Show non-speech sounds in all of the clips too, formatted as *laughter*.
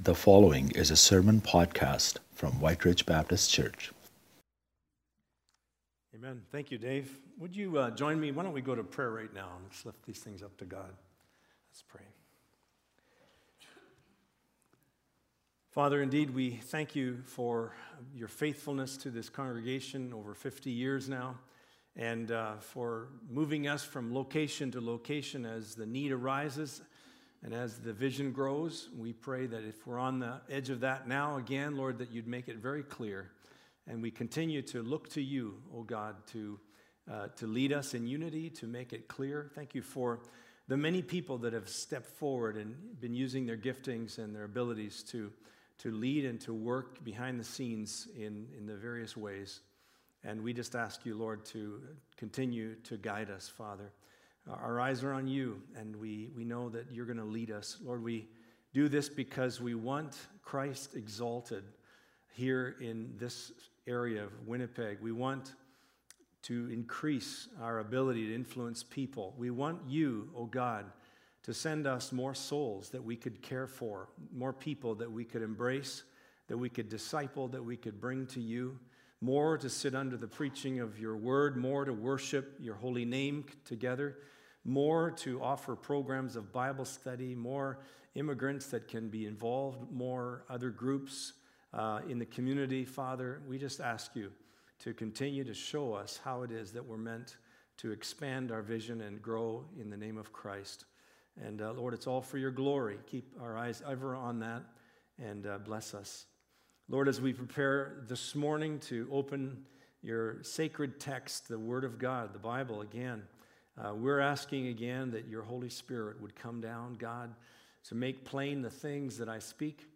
The following is a sermon podcast from Whyte Ridge Baptist Church. Amen. Thank you, Dave. Would you uh, join me? Why don't we go to prayer right now? Let's lift these things up to God. Let's pray. Father, indeed, we thank you for your faithfulness to this congregation over 50 years now, and uh, for moving us from location to location as the need arises and as the vision grows, we pray that if we're on the edge of that now again, Lord, that you'd make it very clear. And we continue to look to you, oh God, to, uh, to lead us in unity, to make it clear. Thank you for the many people that have stepped forward and been using their giftings and their abilities to, to lead and to work behind the scenes in, in the various ways. And we just ask you, Lord, to continue to guide us, Father. Our eyes are on you, and we, we know that you're going to lead us. Lord, we do this because we want Christ exalted here in this area of Winnipeg. We want to increase our ability to influence people. We want you, oh God, to send us more souls that we could care for, more people that we could embrace, that we could disciple, that we could bring to you, more to sit under the preaching of your word, more to worship your holy name together more to offer programs of Bible study, more immigrants that can be involved, more other groups uh, in the community. Father, we just ask you to continue to show us how it is that we're meant to expand our vision and grow in the name of Christ. And uh, Lord, it's all for your glory. Keep our eyes ever on that and uh, bless us. Lord, as we prepare this morning to open your sacred text, the Word of God, the Bible again. Uh, we're asking again that your Holy Spirit would come down, God, to make plain the things that I speak,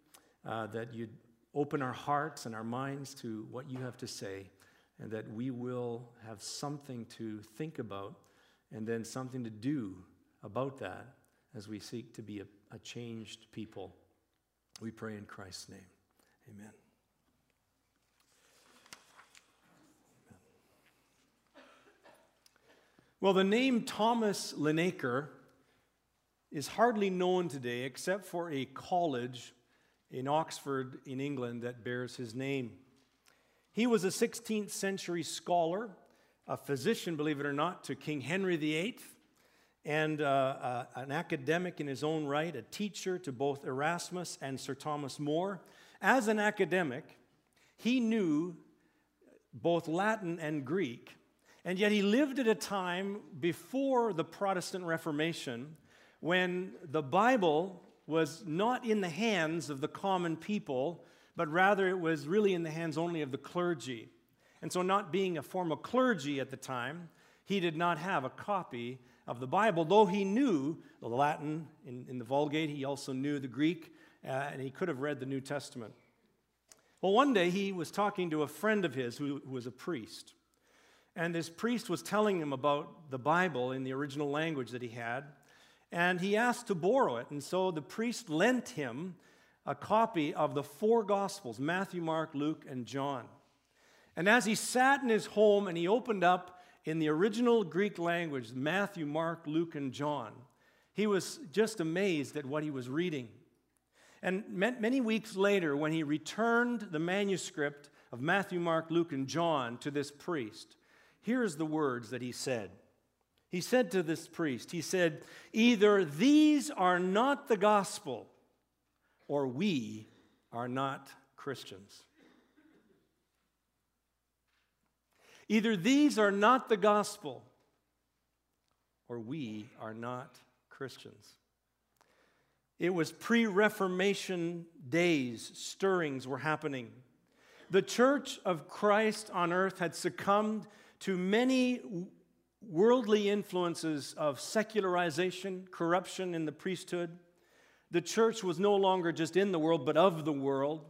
uh, that you'd open our hearts and our minds to what you have to say, and that we will have something to think about and then something to do about that as we seek to be a, a changed people. We pray in Christ's name. Amen. Well, the name Thomas Linacre is hardly known today except for a college in Oxford, in England, that bears his name. He was a 16th century scholar, a physician, believe it or not, to King Henry VIII, and uh, uh, an academic in his own right, a teacher to both Erasmus and Sir Thomas More. As an academic, he knew both Latin and Greek and yet he lived at a time before the Protestant Reformation when the Bible was not in the hands of the common people, but rather it was really in the hands only of the clergy. And so, not being a formal clergy at the time, he did not have a copy of the Bible, though he knew the Latin in, in the Vulgate, he also knew the Greek, uh, and he could have read the New Testament. Well, one day he was talking to a friend of his who, who was a priest. And this priest was telling him about the Bible in the original language that he had. And he asked to borrow it. And so the priest lent him a copy of the four Gospels Matthew, Mark, Luke, and John. And as he sat in his home and he opened up in the original Greek language Matthew, Mark, Luke, and John, he was just amazed at what he was reading. And many weeks later, when he returned the manuscript of Matthew, Mark, Luke, and John to this priest, Here's the words that he said. He said to this priest, He said, Either these are not the gospel, or we are not Christians. Either these are not the gospel, or we are not Christians. It was pre Reformation days, stirrings were happening. The church of Christ on earth had succumbed to many worldly influences of secularization, corruption in the priesthood. The church was no longer just in the world, but of the world.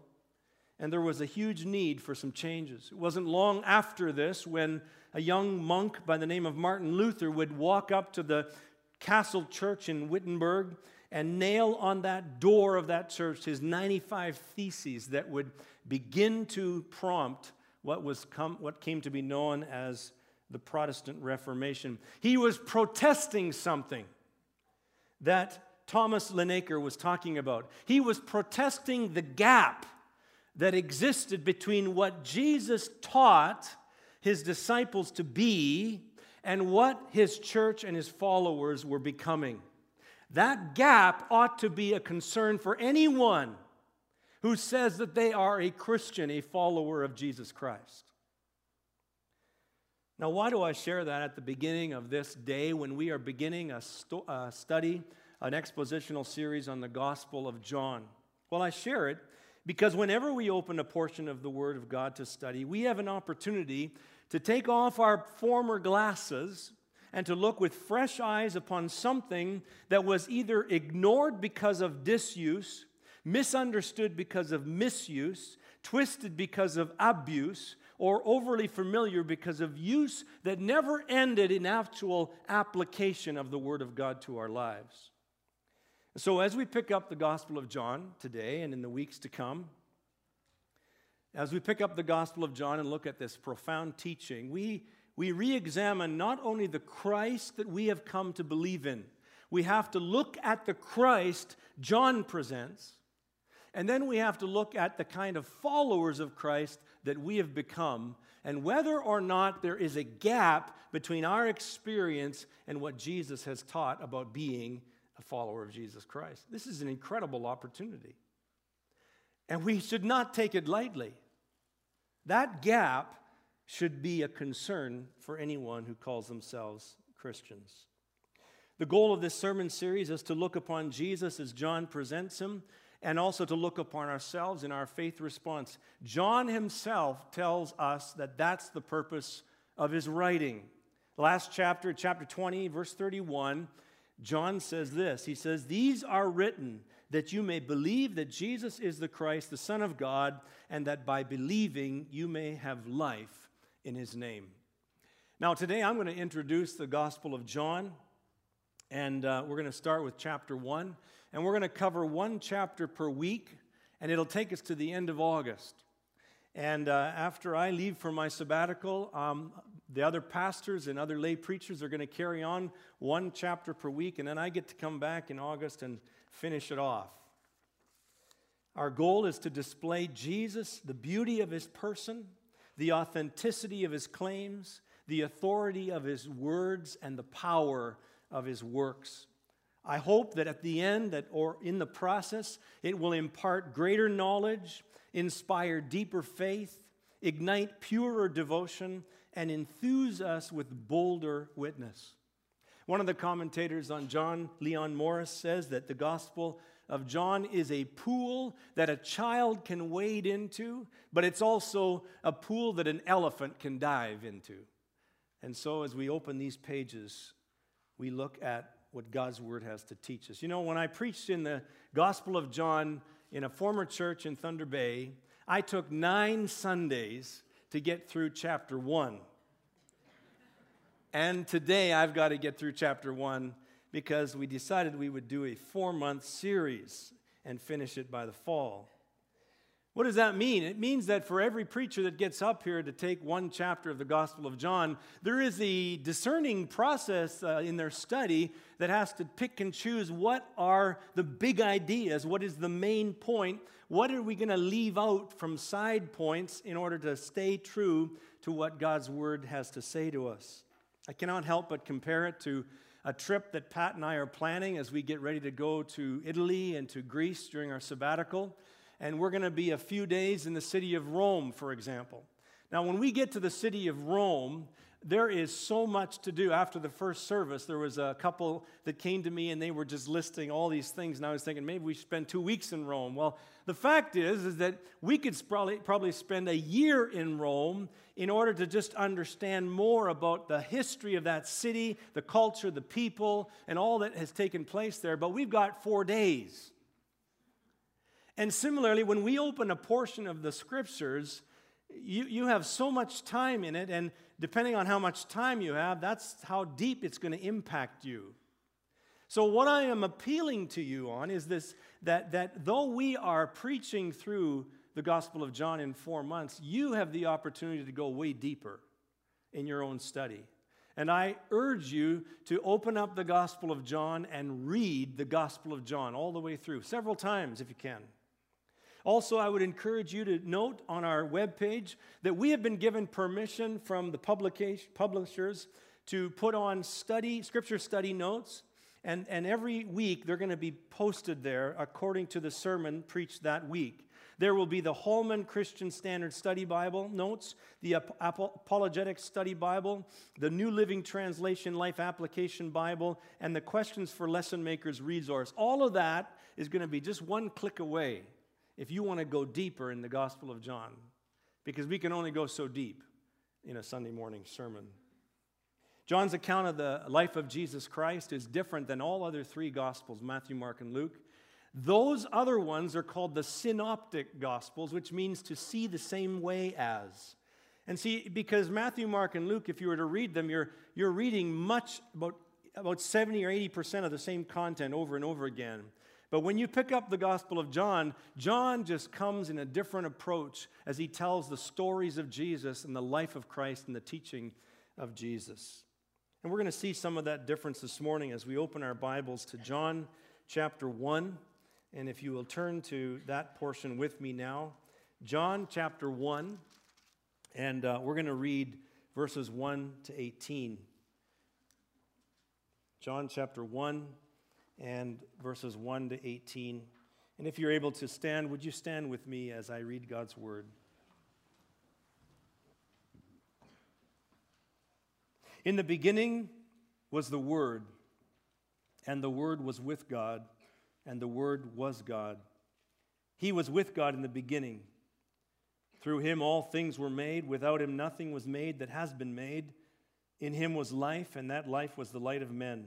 And there was a huge need for some changes. It wasn't long after this when a young monk by the name of Martin Luther would walk up to the castle church in Wittenberg and nail on that door of that church his 95 theses that would begin to prompt what, was come, what came to be known as the Protestant Reformation. He was protesting something that Thomas Linacre was talking about. He was protesting the gap that existed between what Jesus taught his disciples to be and what his church and his followers were becoming. That gap ought to be a concern for anyone who says that they are a Christian, a follower of Jesus Christ. Now, why do I share that at the beginning of this day when we are beginning a, a study, an expositional series on the Gospel of John? Well, I share it because whenever we open a portion of the Word of God to study, we have an opportunity to take off our former glasses and to look with fresh eyes upon something that was either ignored because of disuse, misunderstood because of misuse, twisted because of abuse, or overly familiar because of use that never ended in actual application of the Word of God to our lives. So, as we pick up the Gospel of John today and in the weeks to come, as we pick up the Gospel of John and look at this profound teaching, we, we re examine not only the Christ that we have come to believe in, we have to look at the Christ John presents, and then we have to look at the kind of followers of Christ that we have become, and whether or not there is a gap between our experience and what Jesus has taught about being a follower of Jesus Christ. This is an incredible opportunity. And we should not take it lightly. That gap should be a concern for anyone who calls themselves Christians. The goal of this sermon series is to look upon Jesus as John presents him and also to look upon ourselves in our faith response. John himself tells us that that's the purpose of his writing. last chapter, chapter 20, verse 31, John says this He says, These are written that you may believe that Jesus is the Christ, the Son of God, and that by believing you may have life in his name. Now, today I'm going to introduce the Gospel of John, and uh, we're going to start with chapter 1, and we're going to cover one chapter per week, and it'll take us to the end of August. And uh, after I leave for my sabbatical, um, the other pastors and other lay preachers are going to carry on one chapter per week, and then I get to come back in August and finish it off. Our goal is to display Jesus, the beauty of his person, the authenticity of his claims, the authority of his words, and the power of his works. I hope that at the end that or in the process it will impart greater knowledge, inspire deeper faith, ignite purer devotion, and enthuse us with bolder witness. One of the commentators on John, Leon Morris, says that the Gospel of John is a pool that a child can wade into, but it's also a pool that an elephant can dive into. And so, as we open these pages, we look at what God's Word has to teach us. You know, when I preached in the Gospel of John in a former church in Thunder Bay, I took nine Sundays to get through chapter one. And today I've got to get through chapter one because we decided we would do a four month series and finish it by the fall. What does that mean? It means that for every preacher that gets up here to take one chapter of the Gospel of John, there is a discerning process uh, in their study that has to pick and choose what are the big ideas, what is the main point, what are we going to leave out from side points in order to stay true to what God's Word has to say to us. I cannot help but compare it to a trip that Pat and I are planning as we get ready to go to Italy and to Greece during our sabbatical and we're going to be a few days in the city of Rome, for example. Now, when we get to the city of Rome, there is so much to do. After the first service, there was a couple that came to me and they were just listing all these things. And I was thinking, maybe we spend two weeks in Rome. Well, the fact is, is that we could probably, probably spend a year in Rome in order to just understand more about the history of that city, the culture, the people, and all that has taken place there. But we've got four days. And similarly, when we open a portion of the scriptures, you, you have so much time in it, and depending on how much time you have, that's how deep it's going to impact you. So, what I am appealing to you on is this that, that though we are preaching through the Gospel of John in four months, you have the opportunity to go way deeper in your own study. And I urge you to open up the Gospel of John and read the Gospel of John all the way through, several times if you can. Also, I would encourage you to note on our webpage that we have been given permission from the publishers to put on study, scripture study notes. And, and every week they're going to be posted there according to the sermon preached that week. There will be the Holman Christian Standard Study Bible notes, the Apologetic Study Bible, the New Living Translation Life Application Bible, and the Questions for Lesson Makers resource. All of that is going to be just one click away if you want to go deeper in the Gospel of John, because we can only go so deep in a Sunday morning sermon. John's account of the life of Jesus Christ is different than all other three Gospels Matthew, Mark, and Luke. Those other ones are called the synoptic gospels, which means to see the same way as. And see, because Matthew, Mark, and Luke, if you were to read them, you're, you're reading much, about, about 70 or 80% of the same content over and over again. But when you pick up the Gospel of John, John just comes in a different approach as he tells the stories of Jesus and the life of Christ and the teaching of Jesus. And we're going to see some of that difference this morning as we open our Bibles to John chapter 1. And if you will turn to that portion with me now, John chapter 1, and uh, we're going to read verses 1 to 18. John chapter 1 and verses 1 to 18. And if you're able to stand, would you stand with me as I read God's word? In the beginning was the Word, and the Word was with God and the Word was God. He was with God in the beginning. Through him all things were made. Without him nothing was made that has been made. In him was life, and that life was the light of men.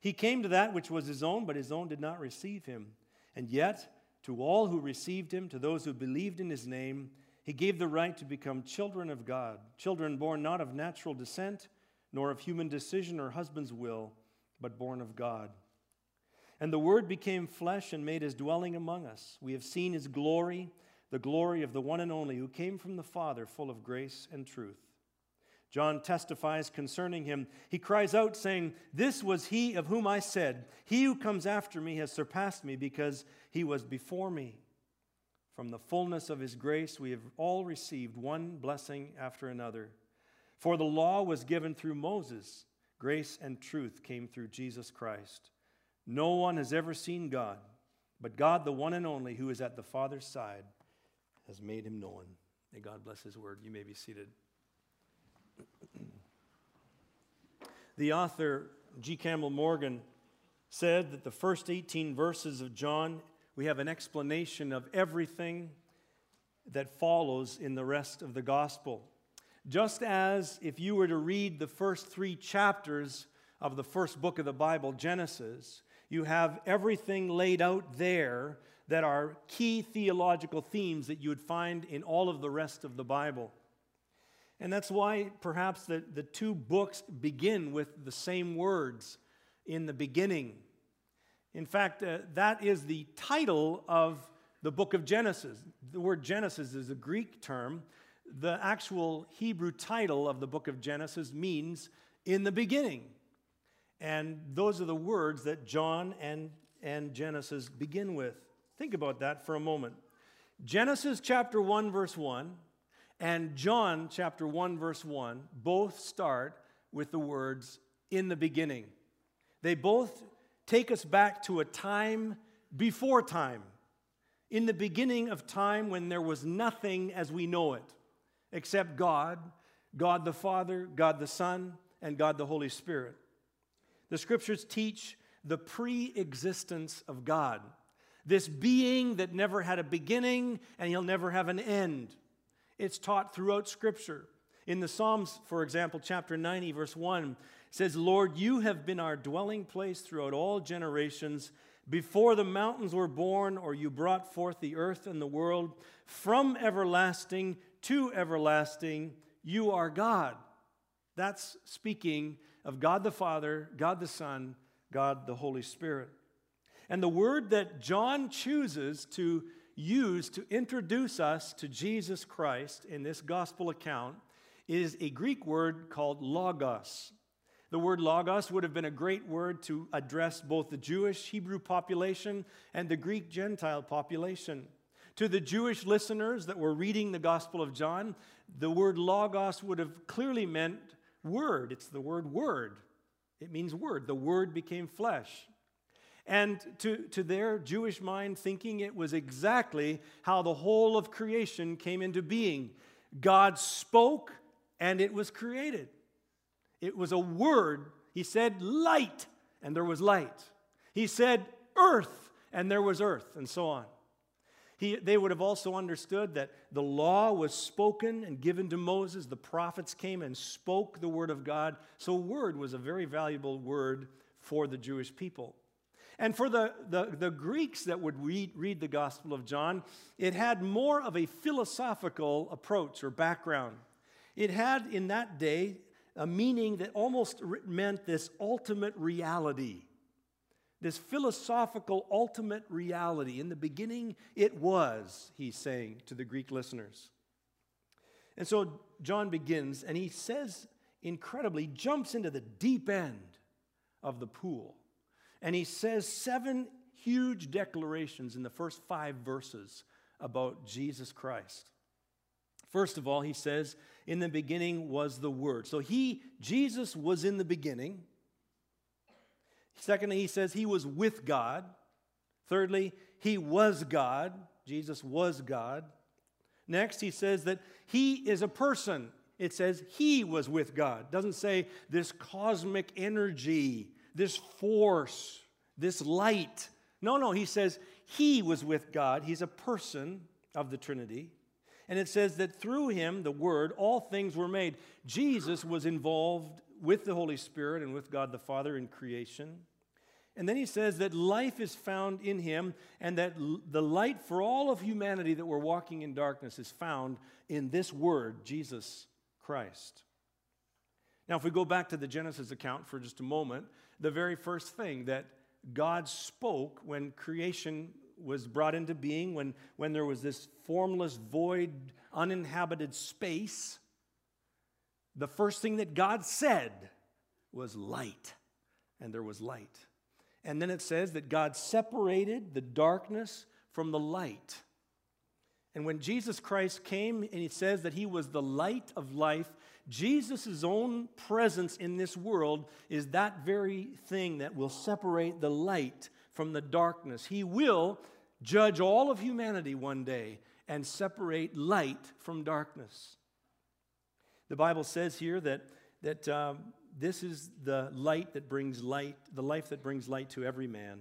He came to that which was his own, but his own did not receive him. And yet, to all who received him, to those who believed in his name, he gave the right to become children of God, children born not of natural descent, nor of human decision or husband's will, but born of God. And the Word became flesh and made his dwelling among us. We have seen his glory, the glory of the one and only who came from the Father, full of grace and truth. John testifies concerning him. He cries out, saying, This was he of whom I said, He who comes after me has surpassed me because he was before me. From the fullness of his grace, we have all received one blessing after another. For the law was given through Moses, grace and truth came through Jesus Christ. No one has ever seen God, but God, the one and only, who is at the Father's side, has made him known. May God bless his word. You may be seated. The author, G. Campbell Morgan, said that the first 18 verses of John, we have an explanation of everything that follows in the rest of the gospel. Just as if you were to read the first three chapters of the first book of the Bible, Genesis, you have everything laid out there that are key theological themes that you would find in all of the rest of the Bible. And that's why perhaps the, the two books begin with the same words in the beginning. In fact, uh, that is the title of the book of Genesis. The word Genesis is a Greek term. The actual Hebrew title of the book of Genesis means in the beginning. And those are the words that John and, and Genesis begin with. Think about that for a moment. Genesis chapter 1, verse 1, and John chapter 1, verse 1 both start with the words, in the beginning. They both take us back to a time before time, in the beginning of time when there was nothing as we know it, except God, God the Father, God the Son, and God the Holy Spirit. The scriptures teach the pre existence of God, this being that never had a beginning and he'll never have an end. It's taught throughout scripture. In the Psalms, for example, chapter 90, verse 1 says, Lord, you have been our dwelling place throughout all generations. Before the mountains were born, or you brought forth the earth and the world, from everlasting to everlasting, you are God. That's speaking of God the Father, God the Son, God the Holy Spirit. And the word that John chooses to use to introduce us to Jesus Christ in this gospel account is a Greek word called logos. The word logos would have been a great word to address both the Jewish Hebrew population and the Greek Gentile population. To the Jewish listeners that were reading the Gospel of John, the word logos would have clearly meant word. It's the word word. It means word. The word became flesh. And to, to their Jewish mind, thinking it was exactly how the whole of creation came into being. God spoke and it was created. It was a word. He said, light, and there was light. He said, earth, and there was earth, and so on. He, they would have also understood that the law was spoken and given to Moses. The prophets came and spoke the word of God. So, word was a very valuable word for the Jewish people. And for the, the, the, Greeks that would read, read the Gospel of John, it had more of a philosophical approach or background. It had, in that day, a meaning that almost meant this ultimate reality, this philosophical ultimate reality. In the beginning, it was, he's saying to the Greek listeners. And so John begins, and he says, incredibly, jumps into the deep end of the pool. And he says seven huge declarations in the first five verses about Jesus Christ. First of all, he says, In the beginning was the Word. So he, Jesus, was in the beginning. Secondly, he says he was with God. Thirdly, he was God. Jesus was God. Next, he says that he is a person. It says he was with God. It doesn't say this cosmic energy, this force, this light. No, no, he says he was with God. He's a person of the Trinity. And it says that through him, the Word, all things were made. Jesus was involved with the Holy Spirit and with God the Father in creation. And then he says that life is found in him and that l- the light for all of humanity that were walking in darkness is found in this Word, Jesus Christ. Now, if we go back to the Genesis account for just a moment, the very first thing that God spoke when creation was brought into being, when, when there was this formless, void, uninhabited space, the first thing that God said was light. And there was light. And then it says that God separated the darkness from the light. And when Jesus Christ came and he says that he was the light of life, Jesus' own presence in this world is that very thing that will separate the light from the darkness. He will judge all of humanity one day and separate light from darkness. The Bible says here that, that um, this is the light that brings light, the life that brings light to every man.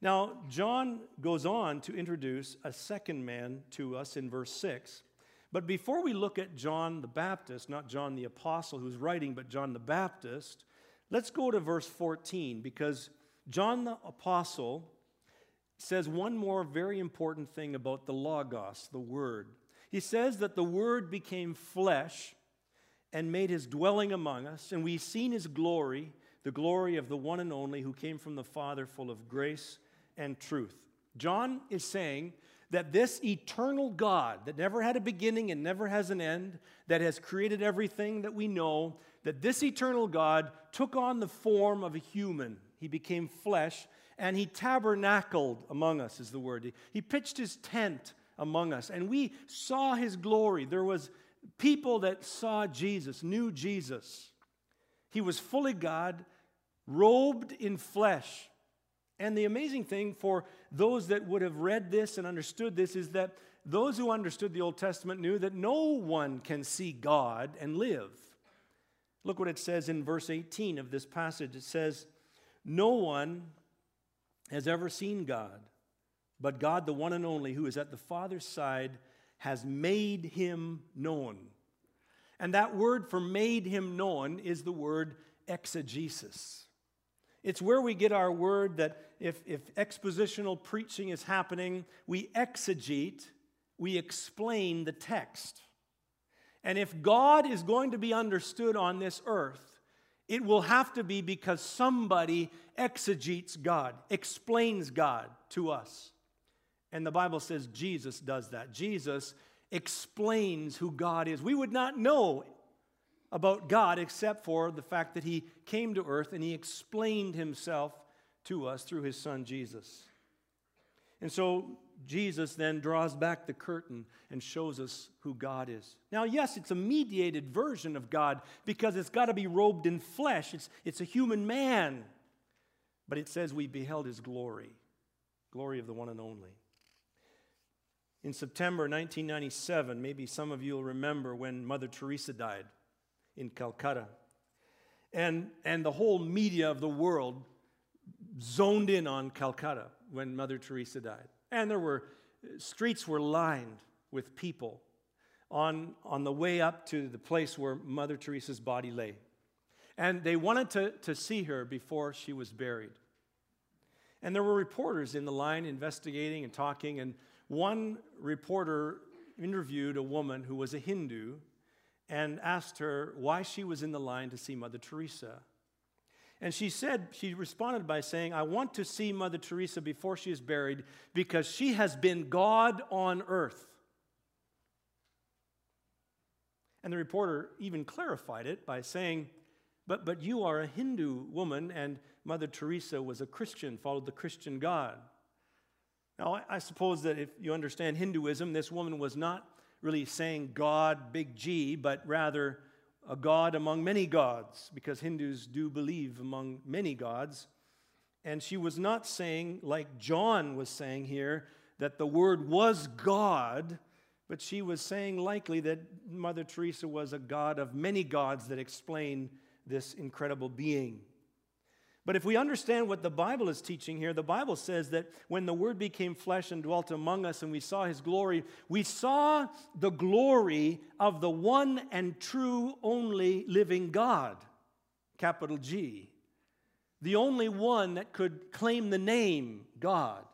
Now, John goes on to introduce a second man to us in verse 6. But before we look at John the Baptist, not John the Apostle who's writing, but John the Baptist, let's go to verse 14 because John the Apostle says one more very important thing about the Logos, the Word. He says that the Word became flesh and made his dwelling among us, and we've seen his glory, the glory of the one and only who came from the Father, full of grace and truth. John is saying that this eternal God that never had a beginning and never has an end, that has created everything that we know, that this eternal God took on the form of a human. He became flesh and he tabernacled among us, is the word. He pitched his tent among us, and we saw his glory. There was people that saw Jesus, knew Jesus. He was fully God, robed in flesh. And the amazing thing for those that would have read this and understood this is that those who understood the Old Testament knew that no one can see God and live. Look what it says in verse 18 of this passage. It says, No one has ever seen God, but God, the one and only, who is at the Father's side, has made him known. And that word for made him known is the word exegesis. It's where we get our word that if, if expositional preaching is happening, we exegete, we explain the text. And if God is going to be understood on this earth, it will have to be because somebody exegetes God, explains God to us. And the Bible says Jesus does that. Jesus explains who God is. We would not know about God except for the fact that he came to earth and he explained himself to us through his son Jesus. And so Jesus then draws back the curtain and shows us who God is. Now, yes, it's a mediated version of God because it's got to be robed in flesh, it's, it's a human man. But it says we beheld his glory, glory of the one and only. In September 1997, maybe some of you will remember when Mother Teresa died in Calcutta. And, and the whole media of the world zoned in on Calcutta when Mother Teresa died. And there were, streets were lined with people on, on the way up to the place where Mother Teresa's body lay. And they wanted to, to see her before she was buried. And there were reporters in the line investigating and talking. And one reporter interviewed a woman who was a Hindu and asked her why she was in the line to see Mother Teresa. And she said, she responded by saying, I want to see Mother Teresa before she is buried because she has been God on earth. And the reporter even clarified it by saying, but, but you are a Hindu woman, and Mother Teresa was a Christian, followed the Christian God. Now, I, I suppose that if you understand Hinduism, this woman was not really saying God, big G, but rather a God among many gods, because Hindus do believe among many gods. And she was not saying, like John was saying here, that the Word was God, but she was saying likely that Mother Teresa was a God of many gods that explain this incredible being. But if we understand what the Bible is teaching here, the Bible says that when the Word became flesh and dwelt among us and we saw His glory, we saw the glory of the one and true only living God, capital G. The only one that could claim the name God.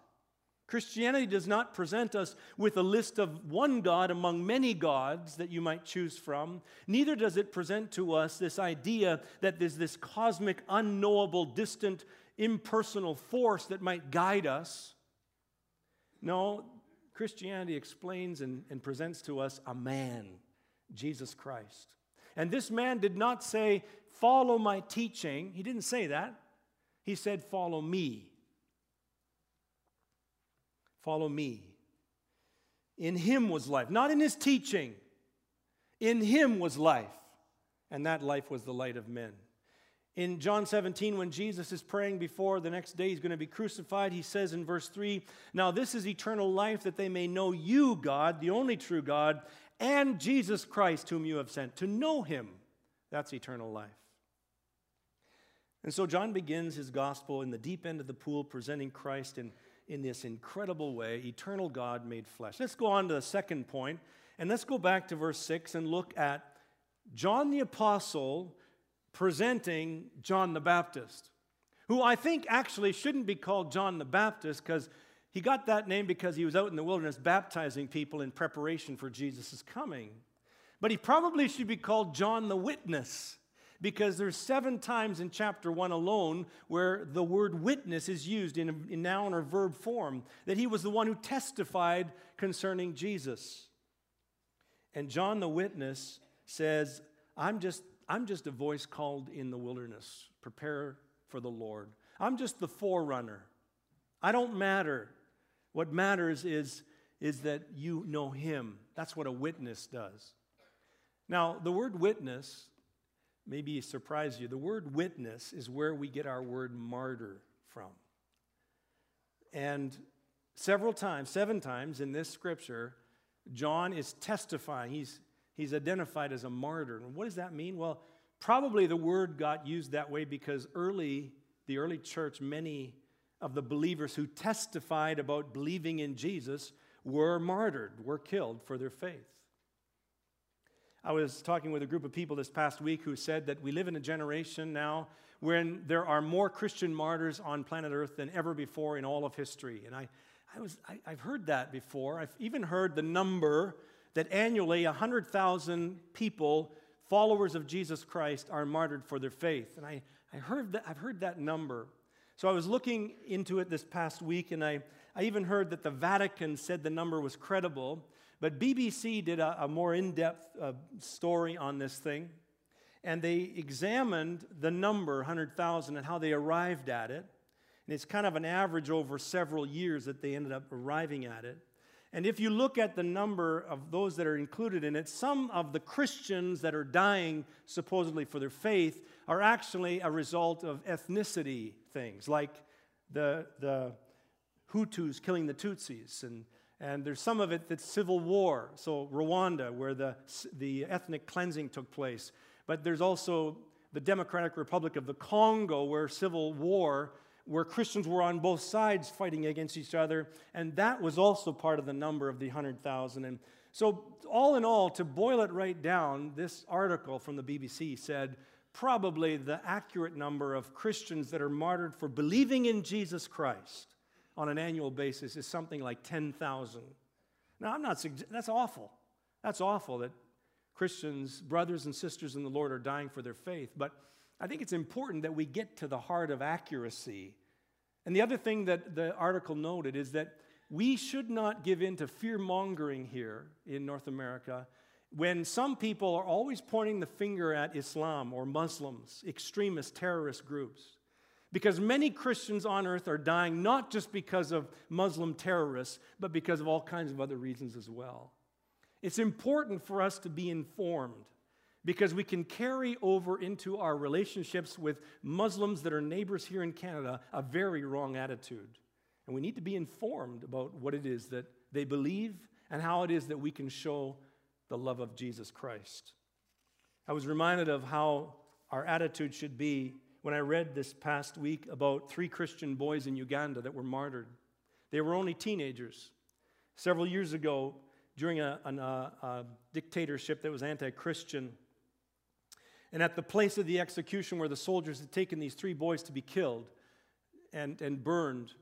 Christianity does not present us with a list of one God among many gods that you might choose from. Neither does it present to us this idea that there's this cosmic, unknowable, distant, impersonal force that might guide us. No, Christianity explains and, and presents to us a man, Jesus Christ. And this man did not say, Follow my teaching. He didn't say that. He said, Follow me. Follow me. In him was life, not in his teaching. In him was life, and that life was the light of men. In John 17, when Jesus is praying before the next day he's going to be crucified, he says in verse 3 Now this is eternal life, that they may know you, God, the only true God, and Jesus Christ, whom you have sent. To know him, that's eternal life. And so John begins his gospel in the deep end of the pool, presenting Christ in in this incredible way, eternal God made flesh. Let's go on to the second point, and let's go back to verse 6 and look at John the Apostle presenting John the Baptist, who I think actually shouldn't be called John the Baptist because he got that name because he was out in the wilderness baptizing people in preparation for Jesus' coming. But he probably should be called John the Witness because there's seven times in chapter 1 alone where the word witness is used in, a, in noun or verb form that he was the one who testified concerning jesus. And john the witness says i'm just i'm just a voice called in the wilderness. Prepare for the lord. I'm just the forerunner. I don't matter. What matters is is that you know him. That's what a witness does. Now the word witness maybe surprise you. The word witness is where we get our word martyr from. And several times, seven times in this scripture, John is testifying. He's, he's identified as a martyr. And what does that mean? Well, probably the word got used that way because early, the early church, many of the believers who testified about believing in Jesus were martyred, were killed for their faith. I was talking with a group of people this past week who said that we live in a generation now when there are more Christian martyrs on planet Earth than ever before in all of history. And I, I was, I, have heard that before. I've even heard the number that annually 100,000 people, followers of Jesus Christ, are martyred for their faith. And I, I heard that, I've heard that number. So I was looking into it this past week, and I, I even heard that the Vatican said the number was credible. But BBC did a, a more in depth uh, story on this thing, and they examined the number, 100,000, and how they arrived at it. And it's kind of an average over several years that they ended up arriving at it. And if you look at the number of those that are included in it, some of the Christians that are dying supposedly for their faith are actually a result of ethnicity things, like the, the Hutus killing the Tutsis. And, and there's some of it that's civil war, so Rwanda, where the, the ethnic cleansing took place. But there's also the Democratic Republic of the Congo, where civil war where Christians were on both sides fighting against each other, and that was also part of the number of the 100,000. And so, all in all, to boil it right down, this article from the BBC said probably the accurate number of Christians that are martyred for believing in Jesus Christ on an annual basis is something like 10,000. Now, I'm not, that's awful. That's awful that Christians, brothers and sisters in the Lord, are dying for their faith. But I think it's important that we get to the heart of accuracy. And the other thing that the article noted is that we should not give in to fear mongering here in North America when some people are always pointing the finger at Islam or Muslims, extremist terrorist groups. Because many Christians on earth are dying not just because of Muslim terrorists, but because of all kinds of other reasons as well. It's important for us to be informed because we can carry over into our relationships with Muslims that are neighbors here in Canada a very wrong attitude. And we need to be informed about what it is that they believe and how it is that we can show the love of Jesus Christ. I was reminded of how our attitude should be when I read this past week about three Christian boys in Uganda that were martyred. They were only teenagers. Several years ago, during a, a, a dictatorship that was anti Christian, and at the place of the execution where the soldiers had taken these three boys to be killed and, and burned,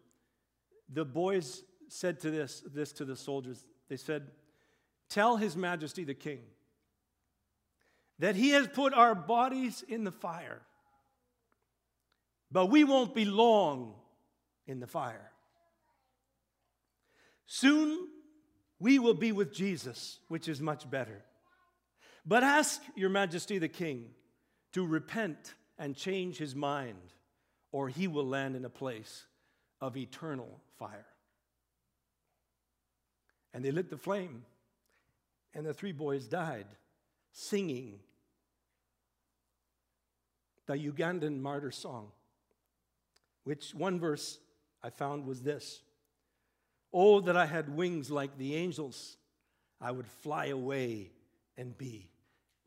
the boys said to this, this to the soldiers. They said, Tell His Majesty the King that He has put our bodies in the fire, but we won't be long in the fire. Soon we will be with Jesus, which is much better. But ask your majesty the king to repent and change his mind, or he will land in a place of eternal fire. And they lit the flame, and the three boys died singing the Ugandan martyr song, which one verse I found was this Oh, that I had wings like the angels, I would fly away and be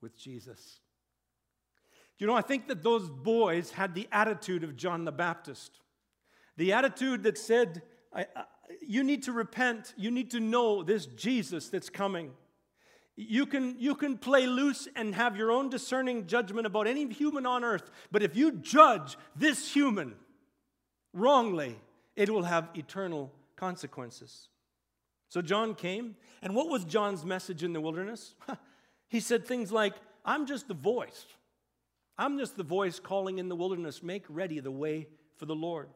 with Jesus. You know, I think that those boys had the attitude of John the Baptist. The attitude that said, I, I, You need to repent. You need to know this Jesus that's coming. You can, you can play loose and have your own discerning judgment about any human on earth, but if you judge this human wrongly, it will have eternal consequences. So John came, and what was John's message in the wilderness? *laughs* He said things like, I'm just the voice. I'm just the voice calling in the wilderness, make ready the way for the Lord.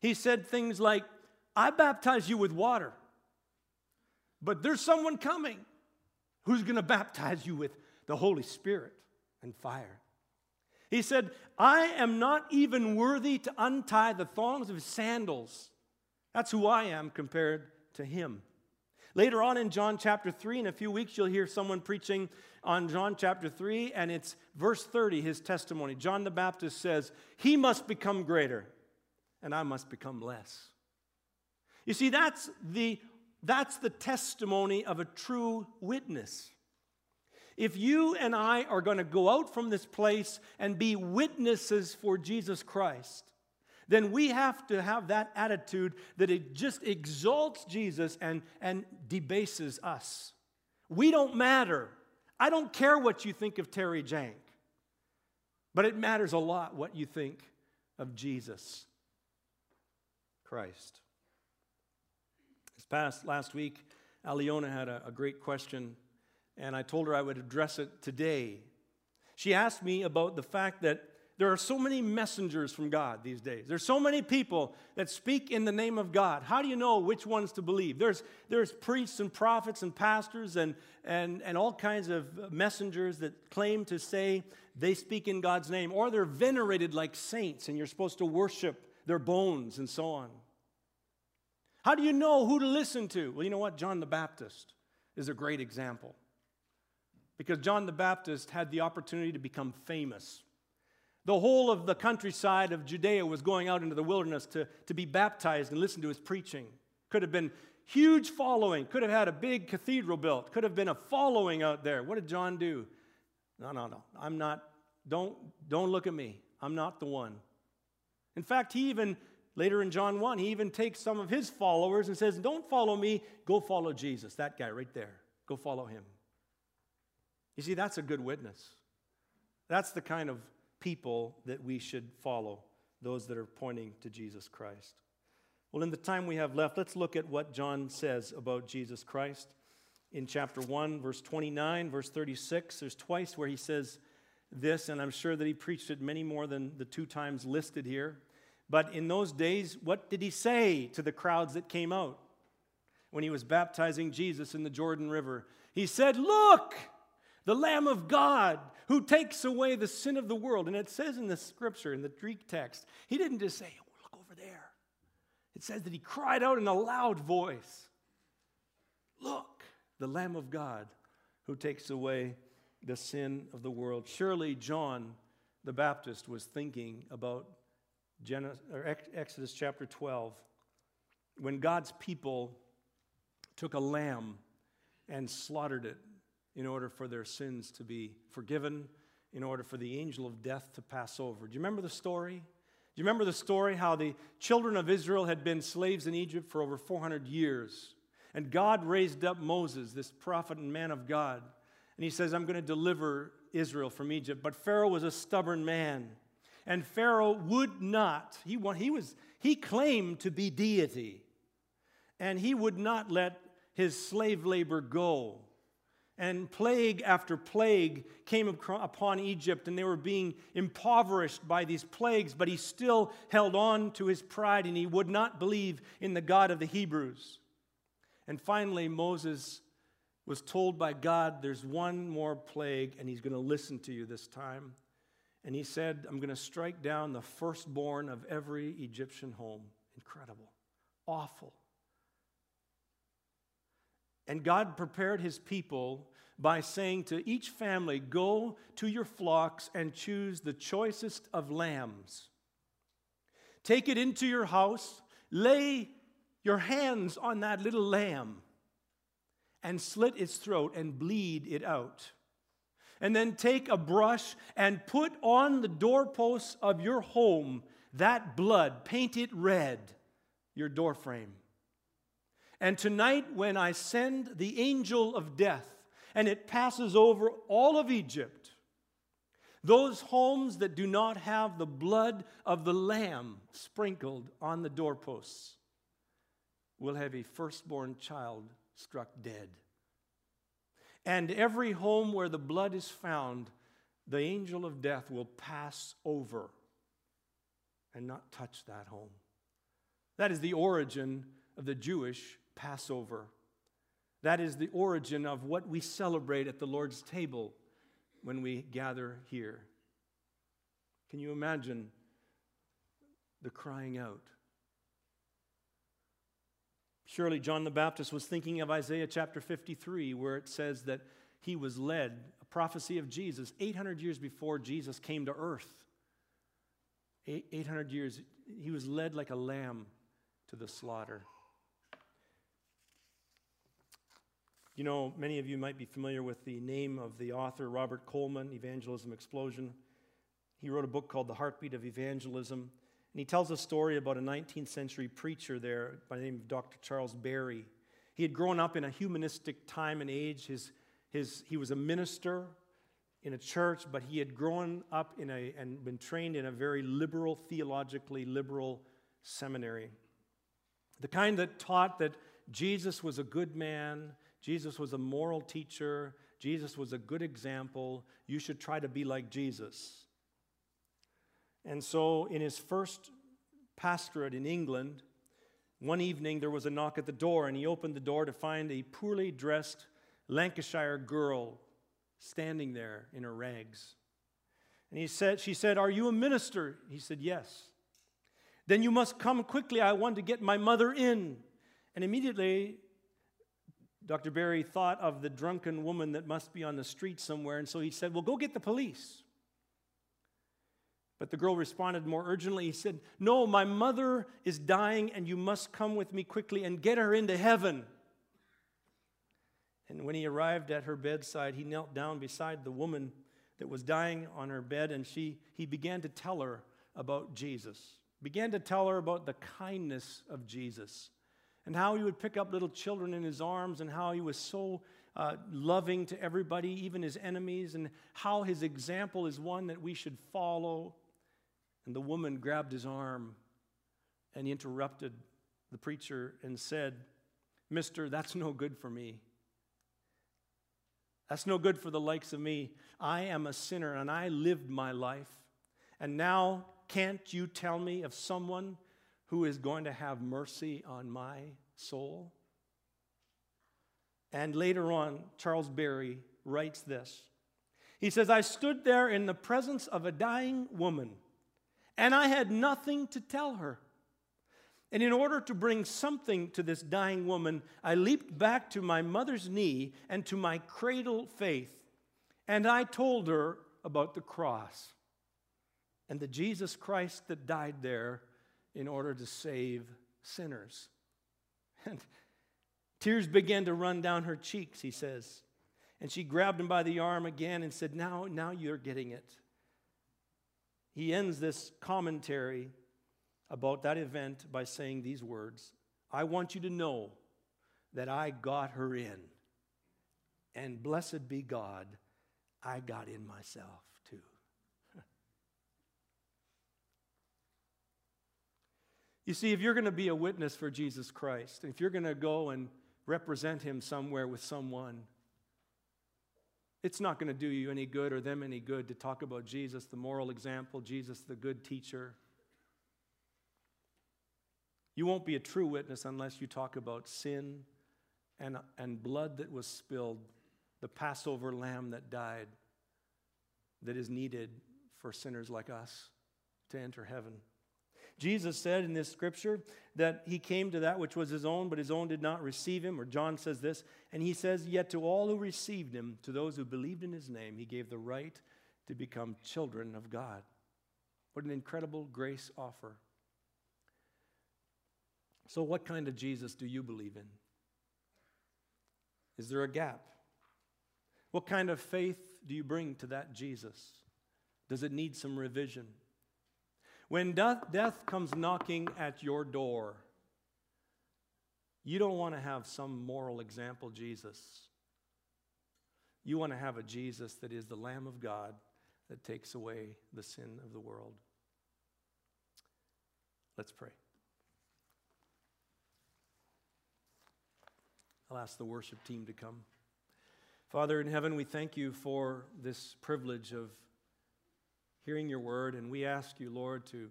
He said things like, I baptize you with water, but there's someone coming who's going to baptize you with the Holy Spirit and fire. He said, I am not even worthy to untie the thongs of his sandals. That's who I am compared to him. Later on in John chapter 3, in a few weeks, you'll hear someone preaching on John chapter 3, and it's verse 30, his testimony. John the Baptist says, He must become greater, and I must become less. You see, that's the, that's the testimony of a true witness. If you and I are going to go out from this place and be witnesses for Jesus Christ, then we have to have that attitude that it just exalts Jesus and, and debases us. We don't matter. I don't care what you think of Terry Jank, but it matters a lot what you think of Jesus Christ. This past last week, Aliona had a, a great question, and I told her I would address it today. She asked me about the fact that there are so many messengers from God these days. There's so many people that speak in the name of God. How do you know which ones to believe? There's, there's priests and prophets and pastors and, and, and all kinds of messengers that claim to say they speak in God's name, or they're venerated like saints and you're supposed to worship their bones and so on. How do you know who to listen to? Well, you know what? John the Baptist is a great example. Because John the Baptist had the opportunity to become famous. The whole of the countryside of Judea was going out into the wilderness to, to be baptized and listen to his preaching. Could have been huge following, could have had a big cathedral built, could have been a following out there. What did John do? No, no, no. I'm not, don't, don't look at me. I'm not the one. In fact, he even, later in John 1, he even takes some of his followers and says, Don't follow me, go follow Jesus. That guy right there. Go follow him. You see, that's a good witness. That's the kind of people that we should follow, those that are pointing to Jesus Christ. Well, in the time we have left, let's look at what John says about Jesus Christ. In chapter 1, verse 29, verse 36, there's twice where he says this, and I'm sure that he preached it many more than the two times listed here. But in those days, what did he say to the crowds that came out when he was baptizing Jesus in the Jordan River? He said, Look! The Lamb of God who takes away the sin of the world. And it says in the scripture, in the Greek text, he didn't just say, oh, Look over there. It says that he cried out in a loud voice, Look, the Lamb of God who takes away the sin of the world. Surely John the Baptist was thinking about Genesis, Exodus chapter 12 when God's people took a lamb and slaughtered it in order for their sins to be forgiven, in order for the angel of death to pass over. Do you remember the story? Do you remember the story how the children of Israel had been slaves in Egypt for over 400 years? And God raised up Moses, this prophet and man of God. And he says, I'm going to deliver Israel from Egypt. But Pharaoh was a stubborn man. And Pharaoh would not, he, he, was, he claimed to be deity. And he would not let his slave labor go and plague after plague came upon Egypt, and they were being impoverished by these plagues, but he still held on to his pride and he would not believe in the God of the Hebrews. And finally, Moses was told by God, There's one more plague, and he's going to listen to you this time. And he said, I'm going to strike down the firstborn of every Egyptian home. Incredible, awful. And God prepared his people by saying to each family, Go to your flocks and choose the choicest of lambs. Take it into your house, lay your hands on that little lamb, and slit its throat and bleed it out. And then take a brush and put on the doorposts of your home that blood, paint it red, your doorframe. And tonight, when I send the angel of death and it passes over all of Egypt, those homes that do not have the blood of the Lamb sprinkled on the doorposts will have a firstborn child struck dead. And every home where the blood is found, the angel of death will pass over and not touch that home. That is the origin of the Jewish Passover. That is the origin of what we celebrate at the Lord's table when we gather here. Can you imagine the crying out? Surely John the Baptist was thinking of Isaiah chapter 53, where it says that he was led, a prophecy of Jesus, 800 years before Jesus came to earth. 800 years, he was led like a lamb to the slaughter. You know, many of you might be familiar with the name of the author, Robert Coleman, Evangelism Explosion. He wrote a book called The Heartbeat of Evangelism. And he tells a story about a 19th century preacher there by the name of Dr. Charles Berry. He had grown up in a humanistic time and age. His, His, he was a minister in a church, but he had grown up in a, and been trained in a very liberal, theologically liberal seminary. The kind that taught that Jesus was a good man, Jesus was a moral teacher, Jesus was a good example. You should try to be like Jesus. And so, in his first pastorate in England, one evening there was a knock at the door, and he opened the door to find a poorly dressed Lancashire girl standing there in her rags. And he said, she said, Are you a minister? He said, Yes. Then you must come quickly. I want to get my mother in. And immediately, Dr. Berry thought of the drunken woman that must be on the street somewhere. And so he said, Well, go get the police. But the girl responded more urgently. He said, No, my mother is dying, and you must come with me quickly and get her into heaven. And when he arrived at her bedside, he knelt down beside the woman that was dying on her bed, and she, he began to tell her about Jesus, began to tell her about the kindness of Jesus, and how he would pick up little children in his arms, and how he was so uh, loving to everybody, even his enemies, and how his example is one that we should follow. And the woman grabbed his arm and interrupted the preacher and said, Mister, that's no good for me. That's no good for the likes of me. I am a sinner and I lived my life. And now, can't you tell me of someone who is going to have mercy on my soul? And later on, Charles Berry writes this. He says, I stood there in the presence of a dying woman, and I had nothing to tell her. And in order to bring something to this dying woman, I leaped back to my mother's knee and to my cradle faith. And I told her about the cross and the Jesus Christ that died there in order to save sinners. *laughs* And tears began to run down her cheeks, he says. And she grabbed him by the arm again and said, Now, now you're getting it. He ends this commentary about that event by saying these words I want you to know that I got her in. And blessed be God, I got in myself you see, if you're going to be a witness for Jesus Christ, if you're going to go and represent him somewhere with someone, it's not going to do you any good or them any good to talk about Jesus, the moral example, Jesus, the good teacher. You won't be a true witness unless you talk about sin and, and blood that was spilled, the Passover lamb that died, that is needed for sinners like us to enter heaven. Jesus said in this scripture that he came to that which was his own, but his own did not receive him. Or John says this, and he says, Yet to all who received him, to those who believed in his name, he gave the right to become children of God. What an incredible grace offer. So, what kind of Jesus do you believe in? Is there a gap? What kind of faith do you bring to that Jesus? Does it need some revision? When death, comes knocking at your door, you don't want to have some moral example Jesus. You want to have a Jesus that is the Lamb of God that takes away the sin of the world. Let's pray. I'll ask the worship team to come. Father in heaven, we thank you for this privilege of hearing your word, and we ask you, Lord, to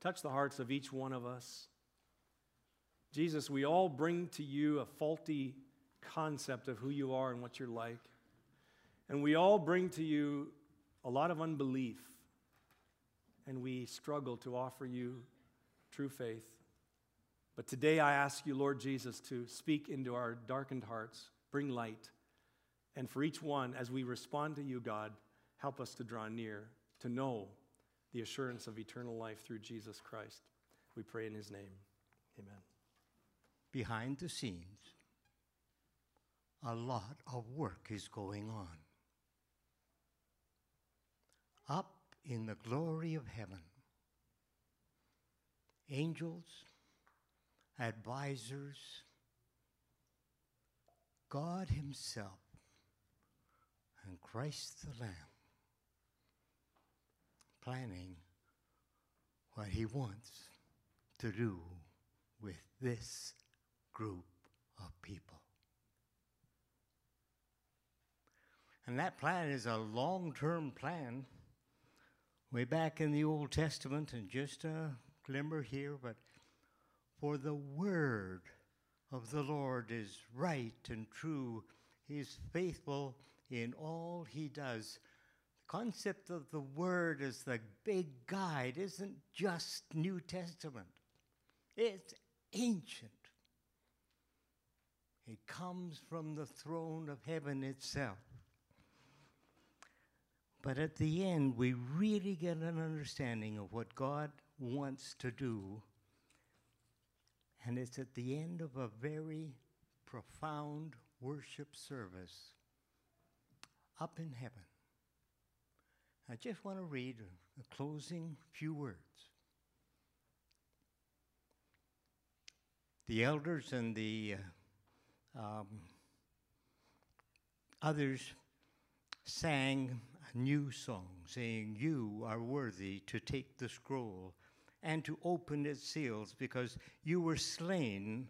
touch the hearts of each one of us. Jesus, we all bring to you a faulty concept of who you are and what you're like. And we all bring to you a lot of unbelief, and we struggle to offer you true faith. But today I ask you, Lord Jesus, to speak into our darkened hearts, bring light. And for each one, as we respond to you, God, help us to draw near, to know the assurance of eternal life through Jesus Christ. We pray in his name. Amen. Behind the scenes, a lot of work is going on. Up in the glory of heaven, angels, advisors, God Himself and Christ the Lamb planning what he wants to do with this group of people. And that plan is a long term plan. Way back in the Old Testament, and just a glimmer here, but for the word of the Lord is right and true. He is faithful in all he does. Concept of the word as the big guide isn't just New Testament, it's ancient. It comes from the throne of heaven itself. But at the end, we really get an understanding of what God wants to do. And it's at the end of a very profound worship service up in heaven. I just want to read a, closing few words. The elders and the uh, um, others sang a new song, saying, You are worthy to take the scroll and to open its seals, because you were slain,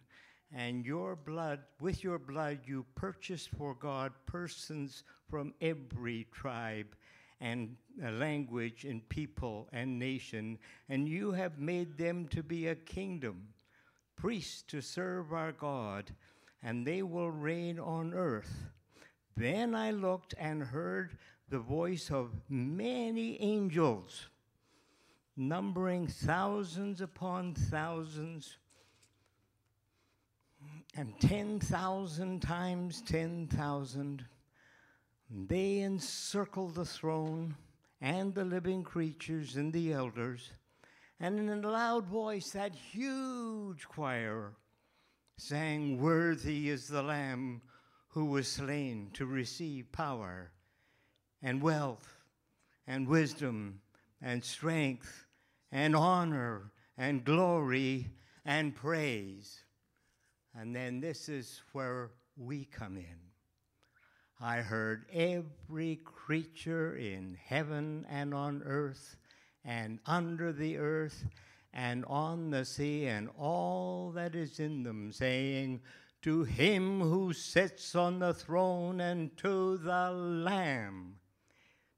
and your blood, with your blood, you purchased for God persons from every tribe and uh, language and people and nation, and you have made them to be a kingdom, priests to serve our God, and they will reign on earth. Then I looked and heard the voice of many angels, numbering thousands upon thousands, and 10,000 times 10,000. They encircled the throne and the living creatures and the elders, and in a loud voice, that huge choir sang, Worthy is the Lamb who was slain to receive power and wealth and wisdom and strength and honor and glory and praise. And then this is where we come in. I heard every creature in heaven and on earth and under the earth and on the sea and all that is in them saying, To him who sits on the throne and to the Lamb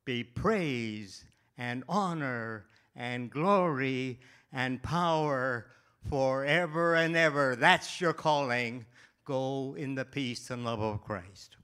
be praise and honor and glory and power forever and ever. That's your calling. Go in the peace and love of Christ.